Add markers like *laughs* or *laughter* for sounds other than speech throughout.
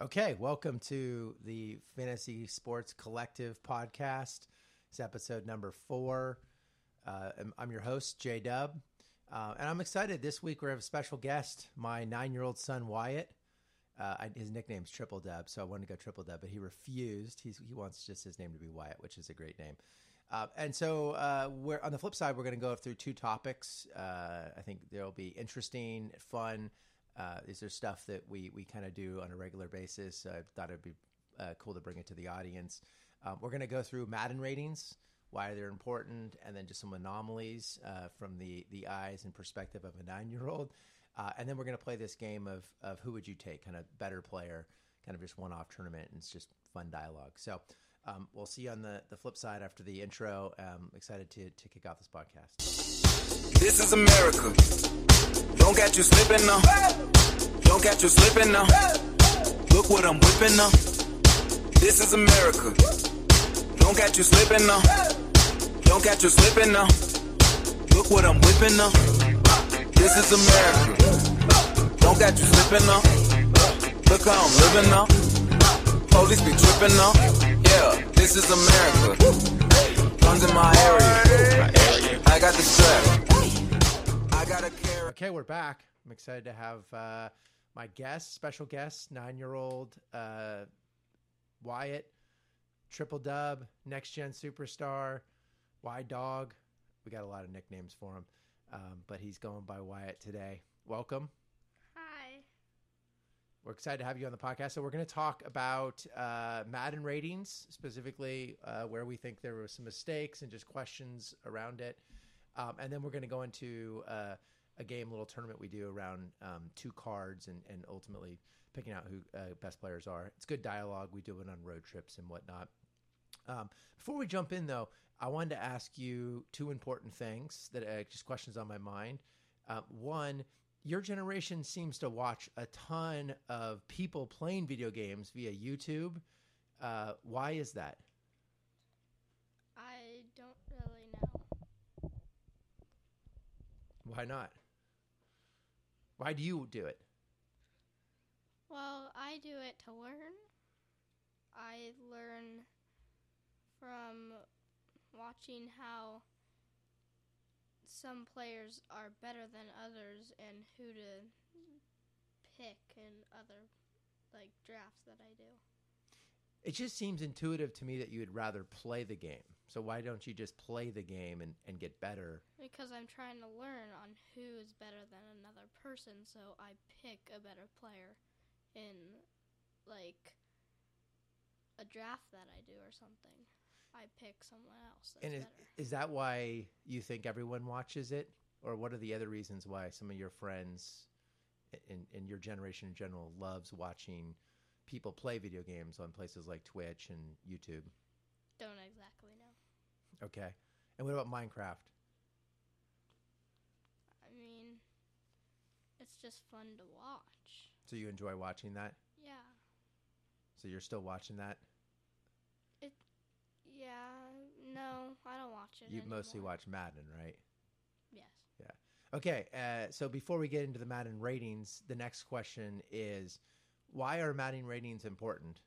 Okay, welcome to the Fantasy Sports Collective podcast. It's episode number four. Uh, I'm- your host, Jay Dubb, uh, and I'm excited. This week we have a special guest, my nine year old son, Wyatt. Uh, his nickname's Triple Dub, so I wanted to go Triple Dub, but he refused. He's, he wants just his name to be Wyatt, which is a great name. Uh, and so uh, we're on the flip side, we're going to go through two topics. Uh, I think they'll be interesting, fun. Uh, these are stuff that we we kind of do on a regular basis. I thought it'd be uh, cool to bring it to the audience. Um, we're going to go through Madden ratings, why they're important, and then just some anomalies uh, from the the eyes and perspective of a nine year old. Uh, and then we're going to play this game of of who would you take, kind of better player, kind of just one off tournament, and it's just fun dialogue. So. Um, we'll see you on the, the flip side after the intro. Um, excited to, to kick off this podcast. This is America. Don't catch you slipping now. Don't catch you slipping now. Look what I'm whipping now. This is America. Don't catch you slipping now. Don't catch you slipping now. Look what I'm whipping now. This is America. Don't catch you slipping now. Look how I'm living now. Police be tripping now. Yeah, this is America. Guns in my area. I got the strap. I got a carry. Okay, we're back. I'm excited to have uh, my guest, special guest, nine year old uh, Wyatt, triple dub, next gen superstar, Y Dog. We got a lot of nicknames for him, um, but he's going by Wyatt today. Welcome. We're excited to have you on the podcast. So we're going to talk about uh, Madden ratings, specifically uh, where we think there were some mistakes and just questions around it, um, and then we're going to go into uh, a game, little tournament we do around um, two cards and, and ultimately picking out who uh, best players are. It's good dialogue. We do it on road trips and whatnot. Um, before we jump in, though, I wanted to ask you two important things that uh, just questions on my mind. Uh, one, your generation seems to watch a ton of people playing video games via YouTube. Uh, why is that? I don't really know. Why not? Why do you do it? Well, I do it to learn. I learn from watching how some players are better than others and who to pick in other like drafts that I do. It just seems intuitive to me that you would rather play the game. So why don't you just play the game and, and get better? Because I'm trying to learn on who is better than another person, so I pick a better player in like a draft that I do or something. I pick someone else and is, better. is that why you think everyone watches it? Or what are the other reasons why some of your friends in, in your generation in general loves watching people play video games on places like Twitch and YouTube? Don't exactly know. Okay. And what about Minecraft? I mean, it's just fun to watch. So you enjoy watching that? Yeah. So you're still watching that? Yeah. No, I don't watch it. You mostly watch Madden, right? Yes. Yeah. Okay, uh, so before we get into the Madden ratings, the next question is why are Madden ratings important?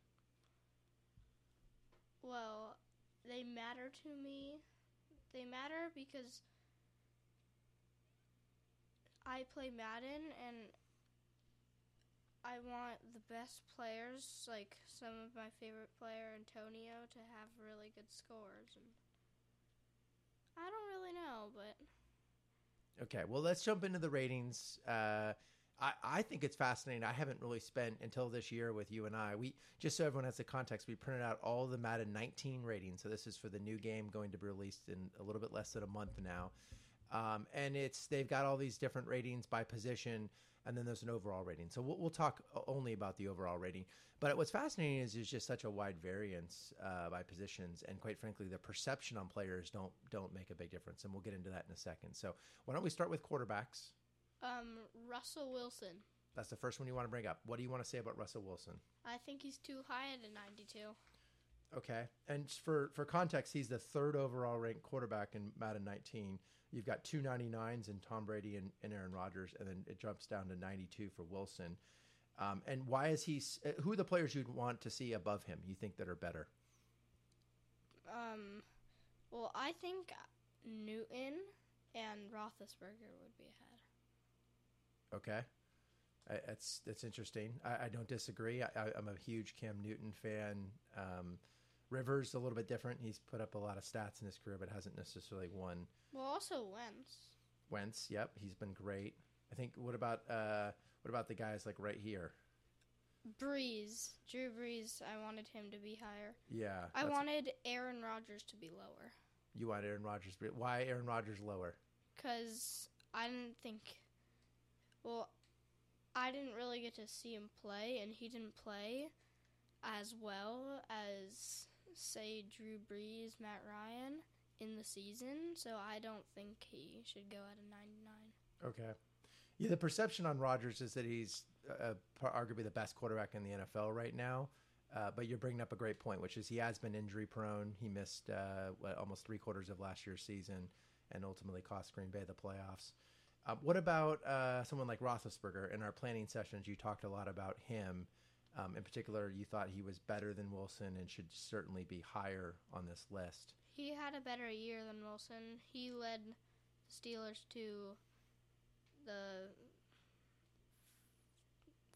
Well, they matter to me. They matter because I play Madden and I want the best players, like some of my favorite player Antonio, to have really good scores. And I don't really know, but Okay, well, let's jump into the ratings. Uh, I, I think it's fascinating. I haven't really spent until this year with you and I. We just so everyone has the context, we printed out all the Madden 19 ratings. So this is for the new game going to be released in a little bit less than a month now. Um, and it's they've got all these different ratings by position, and then there's an overall rating. So we'll, we'll talk only about the overall rating. But what's fascinating is there's just such a wide variance uh, by positions, and quite frankly, the perception on players don't don't make a big difference. And we'll get into that in a second. So why don't we start with quarterbacks? um, Russell Wilson. That's the first one you want to bring up. What do you want to say about Russell Wilson? I think he's too high at a 92. Okay, and for for context, he's the third overall ranked quarterback in Madden 19. You've got two 99s in Tom Brady and, and Aaron Rodgers, and then it jumps down to 92 for Wilson. Um, and why is he? uh, Who are the players you'd want to see above him? You think that are better? Um, well, I think Newton and Roethlisberger would be ahead. Okay, I, that's that's interesting. I, I don't disagree. I, I, I'm a huge Cam Newton fan. Um, Rivers a little bit different. He's put up a lot of stats in his career, but hasn't necessarily won. Well, also Wentz. Wentz, yep, he's been great. I think. What about uh, what about the guys like right here? Brees, Drew Brees. I wanted him to be higher. Yeah, I wanted Aaron Rodgers to be lower you want Aaron Rodgers. Why Aaron Rodgers lower? because I didn't think. Well, I didn't really get to see him play, and he didn't play as well as say Drew Brees, Matt Ryan in the season. So I don't think he should go at a 99. Okay. Yeah, the perception on Rodgers is that he's uh, arguably the best quarterback in the NFL right now. Uh, but you're bringing up a great point, which is he has been injury prone. He missed uh, almost three quarters of last year's season and ultimately cost Green Bay the playoffs. Uh, what about uh, someone like Roethlisberger? In our planning sessions, you talked a lot about him. Um, in particular, you thought he was better than Wilson and should certainly be higher on this list. He had a better year than Wilson. He led the Steelers to the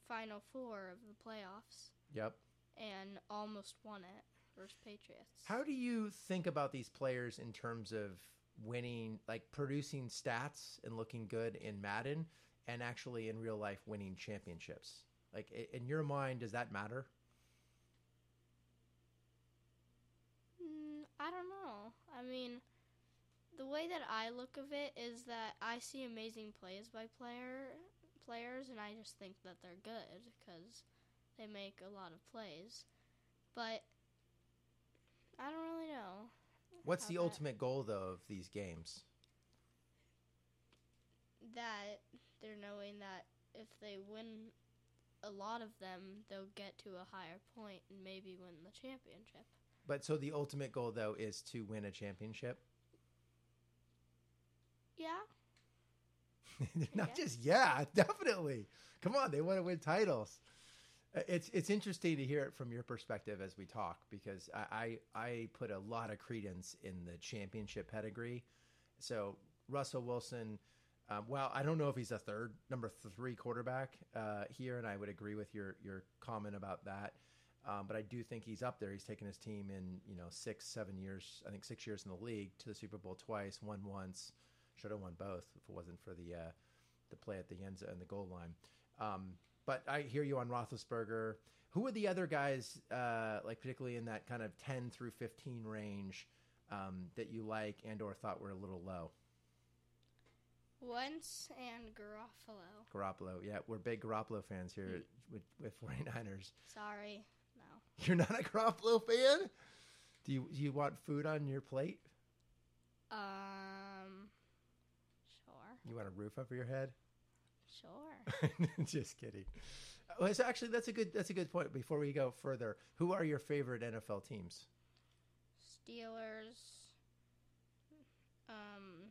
final four of the playoffs Yep. and almost won it versus Patriots. How do you think about these players in terms of winning, like producing stats and looking good in Madden, and actually in real life winning championships? Like in your mind, does that matter? Mm, I don't know. I mean, the way that I look of it is that I see amazing plays by player players, and I just think that they're good because they make a lot of plays. But I don't really know. What's the that- ultimate goal though of these games? that they're knowing that if they win a lot of them, they'll get to a higher point and maybe win the championship. But so the ultimate goal though is to win a championship. Yeah, *laughs* Not just yeah, definitely. Come on, they want to win titles. Uh, It's it's interesting to hear it from your perspective as we talk because I I, I put a lot of credence in the championship pedigree. So Russell Wilson, um, well, I don't know if he's a third number three quarterback uh, here, and I would agree with your your comment about that. Um, but I do think he's up there. He's taken his team in you know six, seven years. I think six years in the league to the Super Bowl twice, won once. Should have won both if it wasn't for the uh, the play at the end and the goal line. Um, but I hear you on Roethlisberger. Who are the other guys, uh, like particularly in that kind of ten through fifteen range, um, that you like and or thought were a little low? Wentz and Garofalo. Garoppolo, yeah, we're big Garoppolo fans here with, with *laughs* 49ers. Sorry, no. You're not a Garoppolo fan? Do you do you want food on your plate? Um, sure, You want a roof over your head? sure. *laughs* Just kidding. Well, it's actually that's a good that's a good point. Before we go further, who are your favorite NFL teams? Steelers. Um.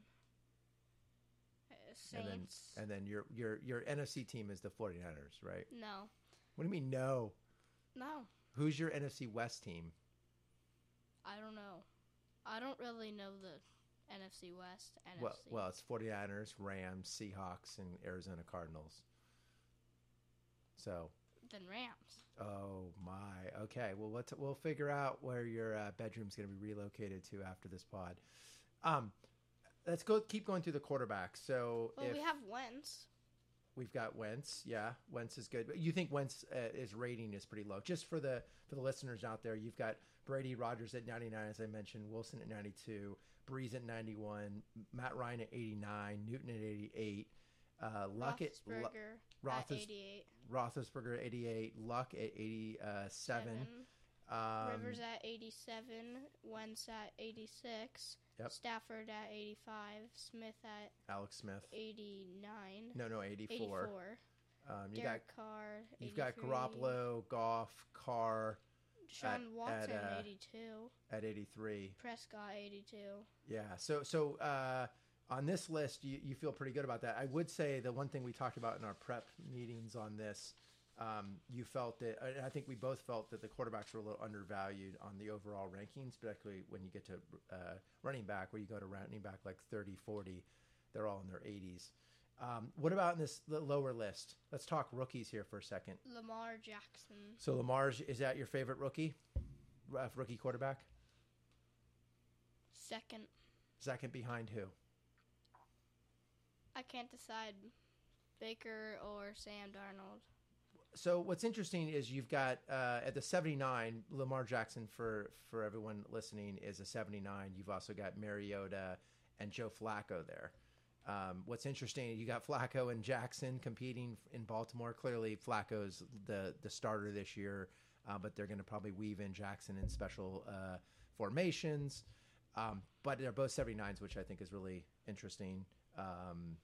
Uh, And then and then your your your NFC team is the 49ers, right? no, What do you mean no? no, Who's your NFC West team? I don't know. I don't really know the NFC West. NFC. Well, well, it's 49ers, Rams, Seahawks, and Arizona Cardinals. So, then Rams. oh my. Okay, well, let's we'll figure out where your uh, bedroom's going to be relocated to after this pod. Um, let's go. Keep going through the quarterbacks. So, Well, if we have Wentz. we've got Wentz, yeah, Wentz is good. But you think Wentz uh, his rating is pretty low? Just for the for the listeners out there, you've got Brady Rodgers at 99, as I mentioned, Wilson at 92, Brees at 91, Matt Ryan at 89, Newton at 88, uh, Luck at Lu- Roethlisberger at Roethlis- 88. Roethlisberger at 88, Luck at 87, Seven. Um, Rivers at 87. Wentz at 86. Yep. Stafford at 85. Smith at Alex Smith. 89. No, no, 84. 84. Um, you Derek got Carr. you've got 83. Garoppolo, Goff, Carr Sean at- Watson at, uh, 82. at 83. Prescott 82. Yeah. So so uh, on this list, you, you feel pretty good about that. I would say the one thing we talked about in our prep meetings on this Um, you felt that, and I think we both felt that the quarterbacks were a little undervalued on the overall rankings, particularly when you get to uh, running back, where you go to running back like 30, 40, they're all in their 80s. Um, what about in this lower list? Let's talk rookies here for a second. Lamar Jackson. So Lamar, is that your favorite rookie? Rookie quarterback? Second. Second behind who? I can't decide Baker or Sam Darnold. So what's interesting is you've got uh, at the 79, Lamar Jackson for for everyone listening is a 79. You've also got Mariota and Joe Flacco there. Um, what's interesting, you got Flacco and Jackson competing in Baltimore. Clearly, Flacco's the the starter this year, uh, but they're going to probably weave in Jackson in special uh, formations. Um, but they're both 79s, which I think is really interesting um,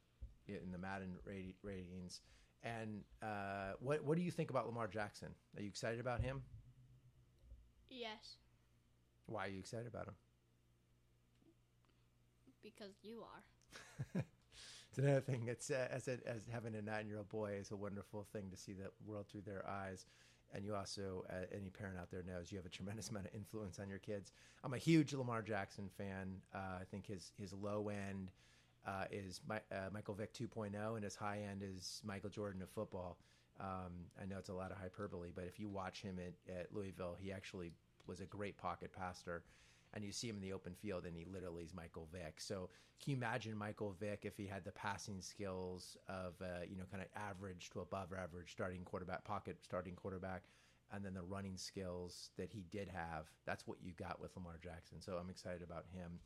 in the Madden rati- ratings. And uh, what what do you think about Lamar Jackson? Are you excited about him? Yes, Why are you excited about him? because you are. *laughs* It's another thing. It's uh, as a, as having a nine year old boy is a wonderful thing to see the world through their eyes. And you also, uh, any parent out there knows, you have a tremendous amount of influence on your kids. I'm a huge Lamar Jackson fan. Uh, I think his his low end uh, is my, uh, Michael Vick 2.0, and his high end is Michael Jordan of football. Um, I know it's a lot of hyperbole, but if you watch him at, at Louisville, he actually was a great pocket passer and you see him in the open field and he literally is Michael Vick. So can you imagine Michael Vick if he had the passing skills of uh, you know kind of average to above average starting quarterback, pocket starting quarterback, and then the running skills that he did have? That's what you got with Lamar Jackson. So I'm excited about him.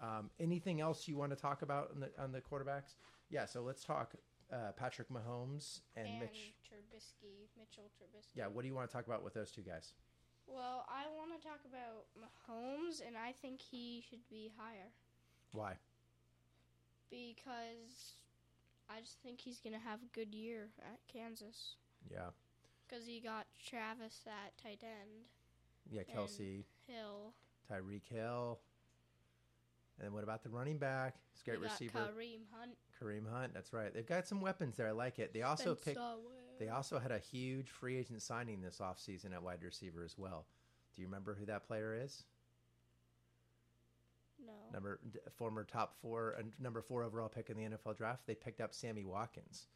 Um, anything else you want to talk about on the on the quarterbacks? Yeah. So let's talk uh, Patrick Mahomes and, And, Mitch. Trubisky, Mitchell Trubisky. Yeah. What do you want to talk about with those two guys? Well, I want to talk about Mahomes, and I think he should be higher Why? because I just think he's gonna have a good year at Kansas Yeah. because he got Travis at tight end, Yeah. Kelce. Hill, Tyreek Hill. And then what about the running back? It's great we receiver, Kareem Hunt. Kareem Hunt. That's right. They've got some weapons there. I like it. They also picked. Spencer Ware. They also had a huge free agent signing this offseason at wide receiver as well. Do you remember who that player is? no. Number former top four and number four overall pick in the NFL draft. They picked up Sammy Watkins.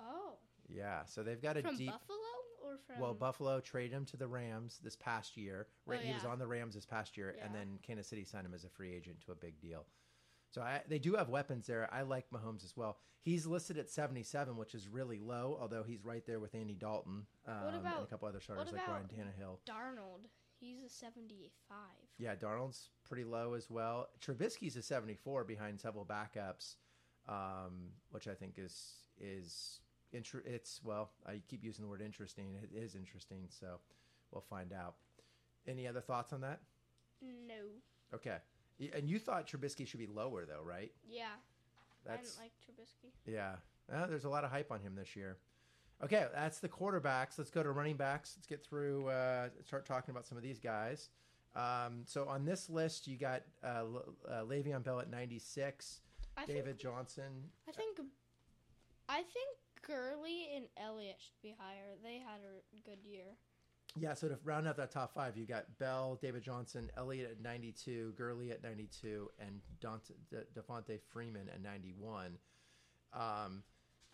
Oh, Yeah, so they've got a from deep. Buffalo or from? Well, Buffalo traded him to the Rams this past year. Oh, He was yeah. on the Rams this past year, and then Kansas City signed him as a free agent to a big deal. So I, they do have weapons there. I like Mahomes as well. He's listed at 77, which is really low, although he's right there with Andy Dalton um, and a about- couple other starters what like Ryan about- Tannehill. Darnold. He's a seventy-five. Yeah, Darnold's pretty low as well. Trubisky's a 74 behind several backups, um, which I think is is inter- it's well. I keep using the word interesting. It is interesting, so we'll find out. Any other thoughts on that? No. Okay, and you thought Trubisky should be lower though, right? Yeah, I That's didn't like Trubisky. yeah. Uh, there's a lot of hype on him this year. Okay, that's the quarterbacks. Let's go to running backs. Let's get through. Uh, start talking about some of these guys. Um, so on this list, you got uh, uh, Le'Veon Bell at 96, I David think. Johnson. I think. I think Gurley and Elliott should be higher. They had a good year. Yeah, so to round out that top five, you got Bell, David Johnson, Elliott at 92, Gurley at 92, and Dante, De- Devonta Freeman at 91. Um,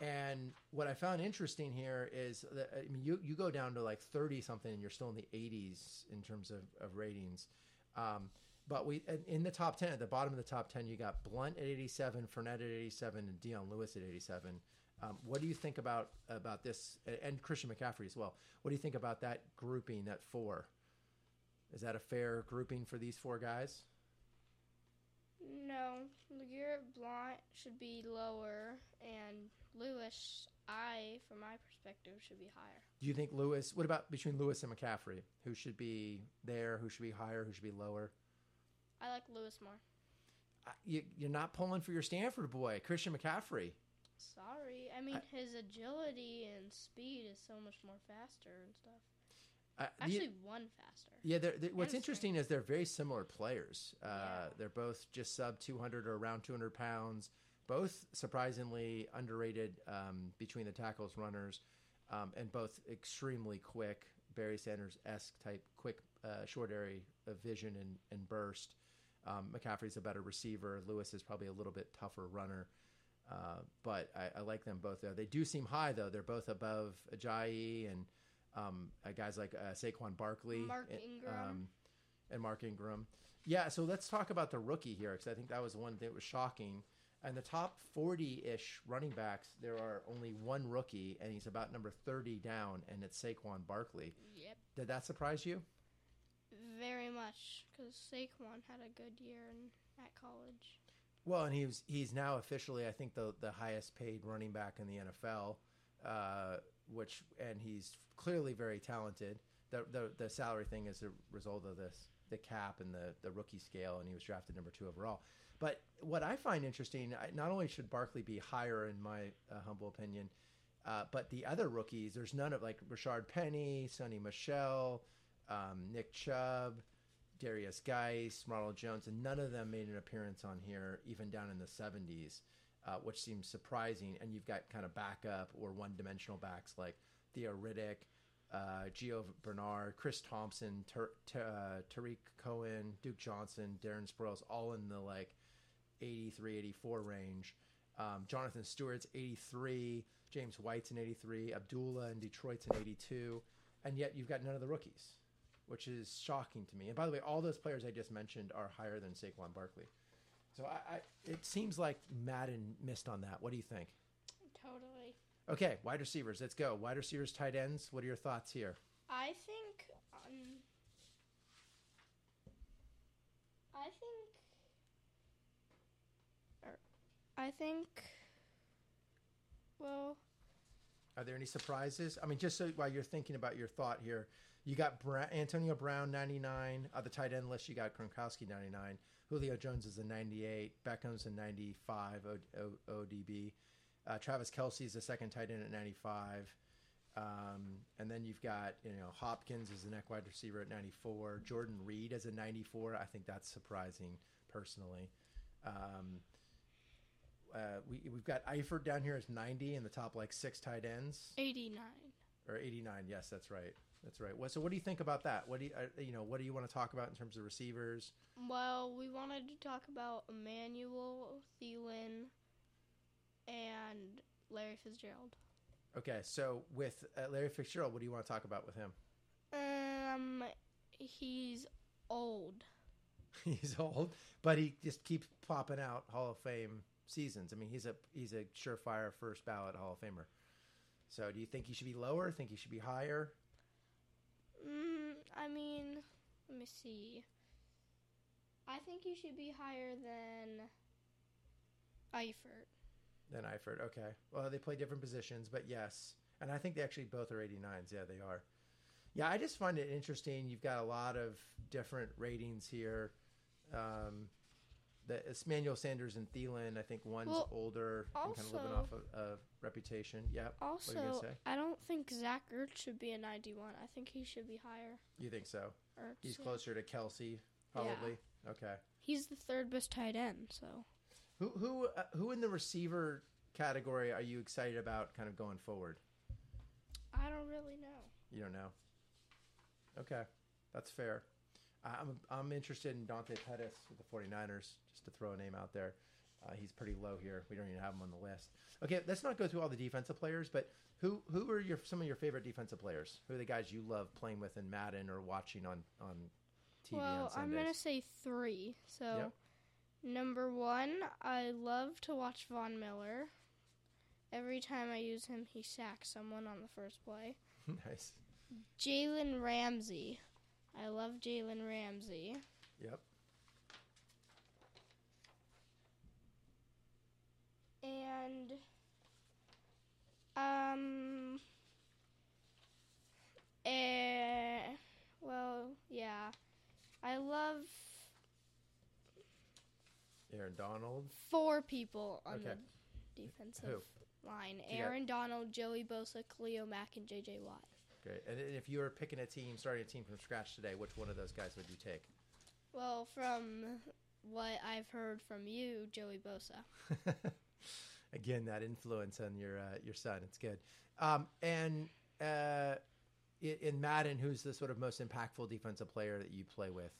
and what I found interesting here is that I mean, you, you go down to like 30 something and you're still in the 80s in terms of, of ratings. Um, but we in- the top 10, at the bottom of the top 10, you got Blount at 87, Fournette at 87, and Dion Lewis at 87. Um, what do you think about about this and Christian McCaffrey as well? What do you think about that grouping at four? Is that a fair grouping for these four guys? No, Garrett Blount should be lower, and Lewis, I, from my perspective, should be higher. Do you think Lewis? What about between Lewis and McCaffrey? Who should be there? Who should be higher? Who should be lower? I like Lewis more. You, you're not pulling for your Stanford boy, Christian McCaffrey. Sorry, I mean his agility and speed is so much more faster and stuff. Uh, the- Actually, one faster. Yeah, they're, they what's interesting is they're very similar players. Uh, Yeah. They're both just sub 200 or around 200 pounds. Both surprisingly underrated um, between the tackles runners. um, and both extremely quick. Barry Sanders esque type quick, uh, short area of vision and, and burst. Um, McCaffrey's a better receiver. Lewis is probably a little bit tougher runner. Uh, but I, I, like them both there. They do seem high though. They're both above Ajayi and um, uh, guys like uh, Saquon Barkley, Mark and, Ingram. um, and Mark Ingram. Yeah, so let's talk about the rookie here because I think that was one that was shocking. And the top forty-ish running backs, there are only one rookie, and he's about number thirty down, and it's Saquon Barkley. Yep. Did that surprise you? Very much, because Saquon had a good year in, at college. Well, and he's he's now officially, I think, the the highest paid running back in the NFL, uh, which and he's clearly very talented. The, the the salary thing is a result of this the cap and the the rookie scale, and he was drafted number two overall. But what I find interesting, not only should Barkley be higher in my uh, humble opinion, uh, but the other rookies, there's none of like Rashard Penny, Sony Michel, um, Nick Chubb. Derrius Guice, Ronald Jones, and none of them made an appearance on here, even down in the 70s, uh, which seems surprising. And you've got kind of backup or one dimensional backs like Theo Riddick, uh, Gio Bernard, Chris Thompson, Ter- Ter- uh, Tarik Cohen, Duke Johnson, Darren Sproles, all in the like 83, 84 range. Um, Jonathan Stewart's 83, James White's in 83, Abdullah in Detroit's in 82, and yet you've got none of the rookies which is shocking to me. And by the way, all those players I just mentioned are higher than Saquon Barkley. So I, I, it seems like Madden missed on that. What do you think? Totally. Okay, wide receivers. Let's go. Wide receivers, tight ends. What are your thoughts here? I think. Um, I think. Or, I think. Well, Are there any surprises? I mean, just so while you're thinking about your thought here, you got Bra- Antonio Brown 99 on the tight end list. You got Gronkowski 99. Julio Jones is a 98. Beckham's a 95 o- o- ODB. Uh, Travis Kelce is the second tight end at 95. Um, and then you've got you know Hopkins is the neck wide receiver at 94. Jordan Reed as a 94. I think that's surprising personally. Um, uh, we, we've got Eifert down here as 90 in the top like six tight ends 89. or 89 yes that's right that's right. Well, so what do you think about that? What do you uh, you know what do you want to talk about in terms of receivers? Well, we wanted to talk about Emmanuel, Thielen, and Larry Fitzgerald. okay so with uh, larry fitzgerald what do you want to talk about with him? Um, he's old. *laughs* he's old but he just keeps popping out hall of fame seasons. I mean he's a he's a surefire first ballot hall of famer. So do you think he should be lower? Think he should be higher Mm, I mean, let me see. I think you should be higher than Eifert. than Eifert. Okay. Well, they play different positions, but yes. And I think they actually both are 89s. Yeah, they are. Yeah, I just find it interesting. You've got a lot of different ratings here. Um, the it's Manuel Sanders and Thielen. I think one's Well, older and kind of living also- off of a reputation. Yeah. Also, what are you say? I don't think Zach Ertz should be a 91. I think he should be higher. You think so? Ertz. He's yeah. closer to Kelce, probably. Okay. He's the third best tight end, so. Who who uh, who in the receiver category are you excited about, kind of going forward? I don't really know. You don't know. Okay, that's fair. I'm I'm interested in Dante Pettis with the 49ers, just to throw a name out there. Uh, he's pretty low here. We don't even have him on the list. Okay, let's not go through all the defensive players, but who who are your some of your favorite defensive players? Who are the guys you love playing with in Madden or watching on on TV well, on I'm going to say three. So, Yep. number one, I love to watch Von Miller. Every time I use him, he sacks someone on the first play. *laughs* nice. Jalen Ramsey. I love Jalen Ramsey. Yep. And um eh, well, yeah. I love Aaron Donald. four people on Okay. the defensive Who? line. Aaron Donald, Joey Bosa, Khalil Mack, and JJ Watt. Great. And if you were picking a team, starting a team from scratch today, which one of those guys would you take? Well, from what I've heard from you, Joey Bosa. *laughs* Again, that influence on your uh, your son. It's good. Um, and uh, in, Madden, who's the sort of most impactful defensive player that you play with,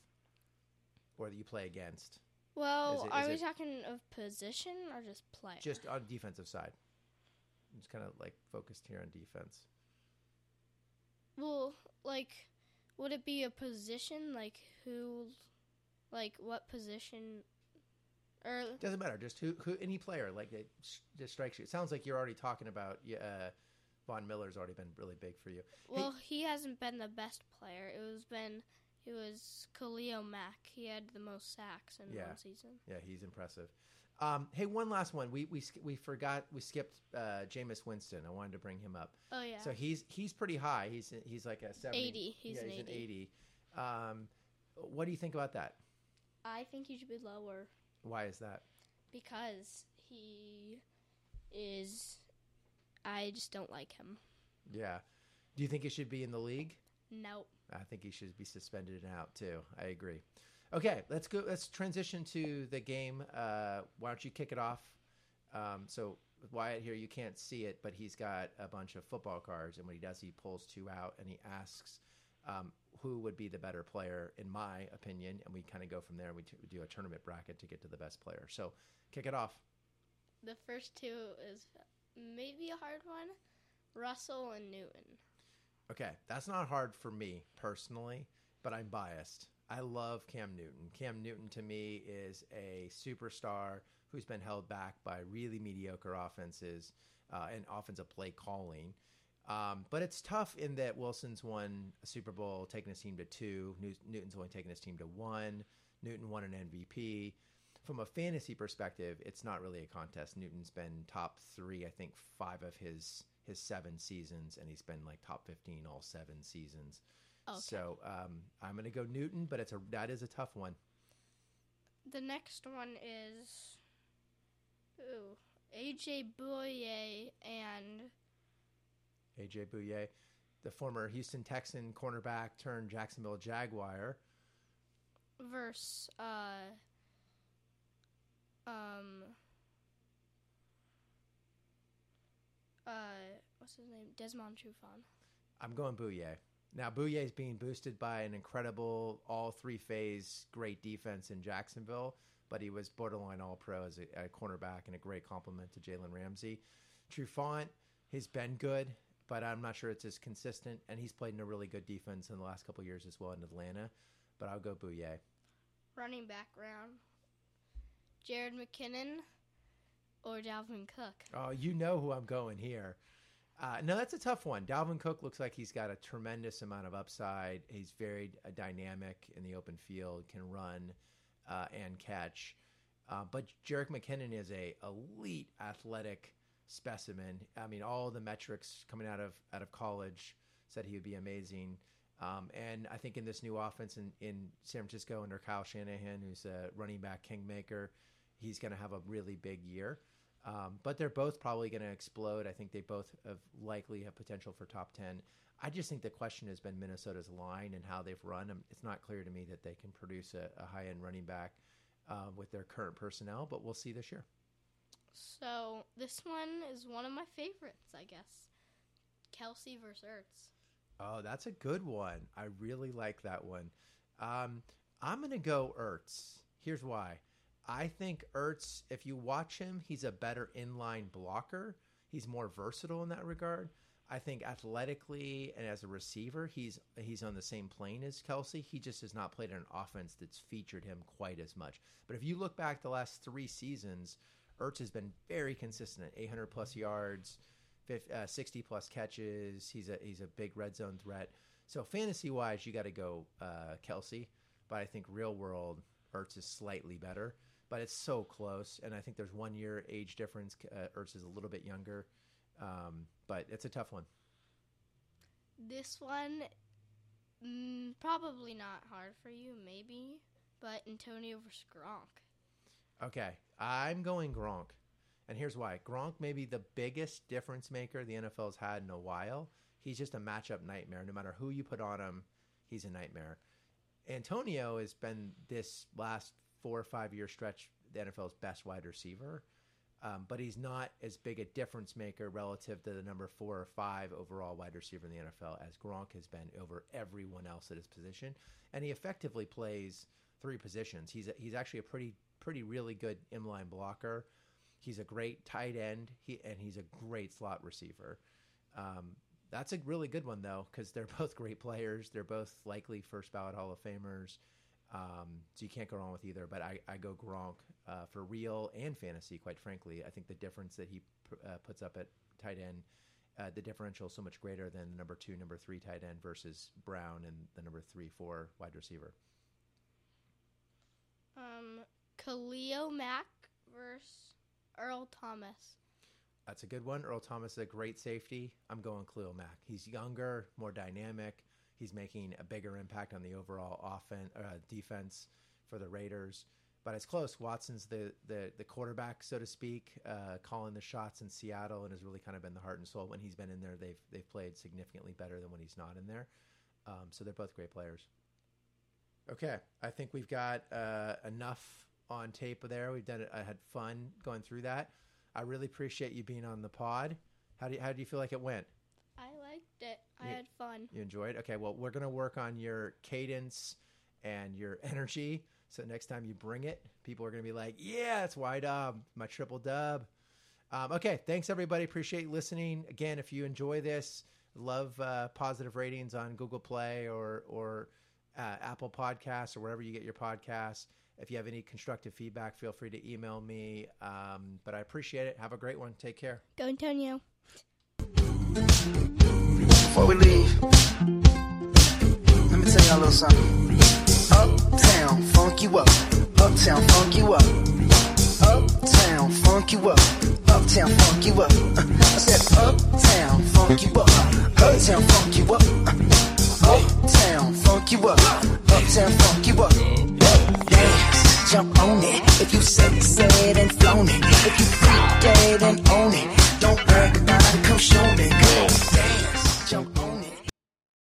or that you play against, Well, Is it- are we it- talking of position or just player? just on defensive side? I'm just kind of like focused here on defense. Well, like, would it be a position? Like who? Like what position? Or Doesn't matter. Just who, who any player like it s- just strikes you. It sounds like you're already talking about. Uh, Von Miller's already been really big for you. well, he hasn't been the best player. It was been. It was Khalil Mack. He had the most sacks in Yeah. one season. Yeah, he's impressive. Um, hey, one last one. We we we forgot we skipped uh, Jameis Winston. I wanted to bring him up. Oh yeah. So he's he's pretty high. He's he's like a 70, 80. He's yeah, an he's 80. an eighty. Um, what do you think about that? I think he should be lower Why is that? because he is. I just don't like him. Yeah. Do you think he should be in the league? Nope. I think he should be suspended and out too. I agree. Okay, let's go. Let's transition to the game. Uh, why don't you kick it off? Um, so Wyatt here, you can't see it, but he's got a bunch of football cards, and when he does, he pulls two out and he asks um, who would be the better player, in my opinion, and we kind of go from there. and We, t- we do a tournament bracket to get to the best player. So kick it off. The first two is maybe a hard one. Russell and Newton. Okay, that's not hard for me personally, but I'm biased. I love Cam Newton. Cam Newton to me is a superstar who's been held back by really mediocre offenses uh, and offensive play calling. Um, but it's tough in that Wilson's won a Super Bowl, taking his team to two. Newton's only taken his team to one. Newton won an MVP. From a fantasy perspective, it's not really a contest. Newton's been top three, I think, five of his his seven seasons, and he's been like top fifteen all seven seasons. Okay. So um, I'm going to go Newton, but it's a that is a tough one. The next one is ooh, AJ Bouye and AJ Bouye, the former Houston Texan cornerback turned Jacksonville Jaguar. verse uh um uh what's his name? Desmond Trufant. I'm going Bouye. Now Bouye is being boosted by an incredible all three phase great defense in Jacksonville, but he was borderline all pro as a, a cornerback and a great compliment to Jalen Ramsey. Trufant, he's been good, but I'm not sure it's as consistent, and he's played in a really good defense in the last couple years as well in Atlanta. But I'll go Bouye. Running back round. Jerick McKinnon or Dalvin Cook. Oh, you know who I'm going here. Uh, no, that's a tough one. Dalvin Cook looks like he's got a tremendous amount of upside. He's very uh, dynamic in the open field, can run uh, and catch. Uh, but Jerick McKinnon is a elite athletic specimen. I mean, all the metrics coming out of out of college said he would be amazing. Um, and I think in this new offense in, in San Francisco under Kyle Shanahan, who's a running back kingmaker, he's going to have a really big year. Um, but they're both probably going to explode. I think they both have likely have potential for top 10. I just think the question has been Minnesota's line and how they've run. Um, It's not clear to me that they can produce a, a high end running back uh, with their current personnel, but we'll see this year. So this one is one of my favorites, I guess. Kelce versus Ertz. Oh, that's a good one. I really like that one. Um, I'm going to go Ertz. Here's why. I think Ertz, if you watch him, he's a better inline blocker. He's more versatile in that regard. I think athletically and as a receiver, he's he's on the same plane as Kelce. He just has not played in an offense that's featured him quite as much. But if you look back the last three seasons, Ertz has been very consistent 800 plus yards, 50, uh, 60 plus catches. He's a he's a big red zone threat. So fantasy wise, you got to go uh, Kelce, but I think real world Ertz is slightly better. But it's so close, and I think there's one year age difference. Uh, Ertz is a little bit younger, um, but it's a tough one. This one, mm, probably not hard for you, maybe, but Antonio versus Gronk. Okay, I'm going Gronk, and here's why: Gronk may be the biggest difference maker the NFL's had in a while. He's just a matchup nightmare. No matter who you put on him, he's a nightmare. Antonio has been this last four or five year stretch the NFL's best wide receiver. Um, but he's not as big a difference maker relative to the number four or five overall wide receiver in the NFL as Gronk has been over everyone else at his position, and he effectively plays three positions. He's a, he's actually a pretty pretty really good inline blocker. He's a great tight end. He and he's a great slot receiver. Um, that's a really good one though, because they're *laughs* both great players. They're both likely first ballot Hall of Famers. Um, so you can't go wrong with either. But I, I go Gronk uh, for real and fantasy. Quite frankly, I think the difference that he uh, puts up at tight end, uh, the differential is so much greater than the number two, number three tight end versus Brown and the number three, four wide receiver. Um, Khalil Mack versus Earl Thomas. That's a good one. Earl Thomas is a great safety. I'm going Khalil Mack. He's younger, more dynamic. He's making a bigger impact on the overall offense, uh, defense for the Raiders. But it's close. Watson's the the, the quarterback, so to speak, uh, calling the shots in Seattle, and has really kind of been the heart and soul. When he's been in there, they've they've played significantly better than when he's not in there. Um, so they're both great players. Okay, I think we've got uh, enough on tape there. We've done it. I had fun going through that. I really appreciate you being on the pod. How do you, how do you feel like it went? I liked it. I You- had fun. You enjoyed? Okay, well, we're going to work on your cadence and your *laughs* energy. So next time you bring it, people are going to be like, yeah, it's Y Dub, my triple dub. Um, okay, thanks everybody. Appreciate listening. Again, if you enjoy this, love uh, positive ratings on Google Play or, or uh, Apple Podcasts or wherever you get your podcasts. If you have any constructive feedback, feel free to email me. Um, but I appreciate it. Have a great one. Take care. Go Antonio before we leave, let me tell y'all a little something. Uptown, funk you up. Uptown, funk you up. Uptown, funk you up. Uptown, funk you up. *laughs* I said, Uptown, funk you up. Uptown, funk you up. Uptown, funk you up. Uptown, funk you up. Dance, jump on it. If you sex it and flown it. If you freak dead and own it. Don't brag about it, come show me. Go dance macho.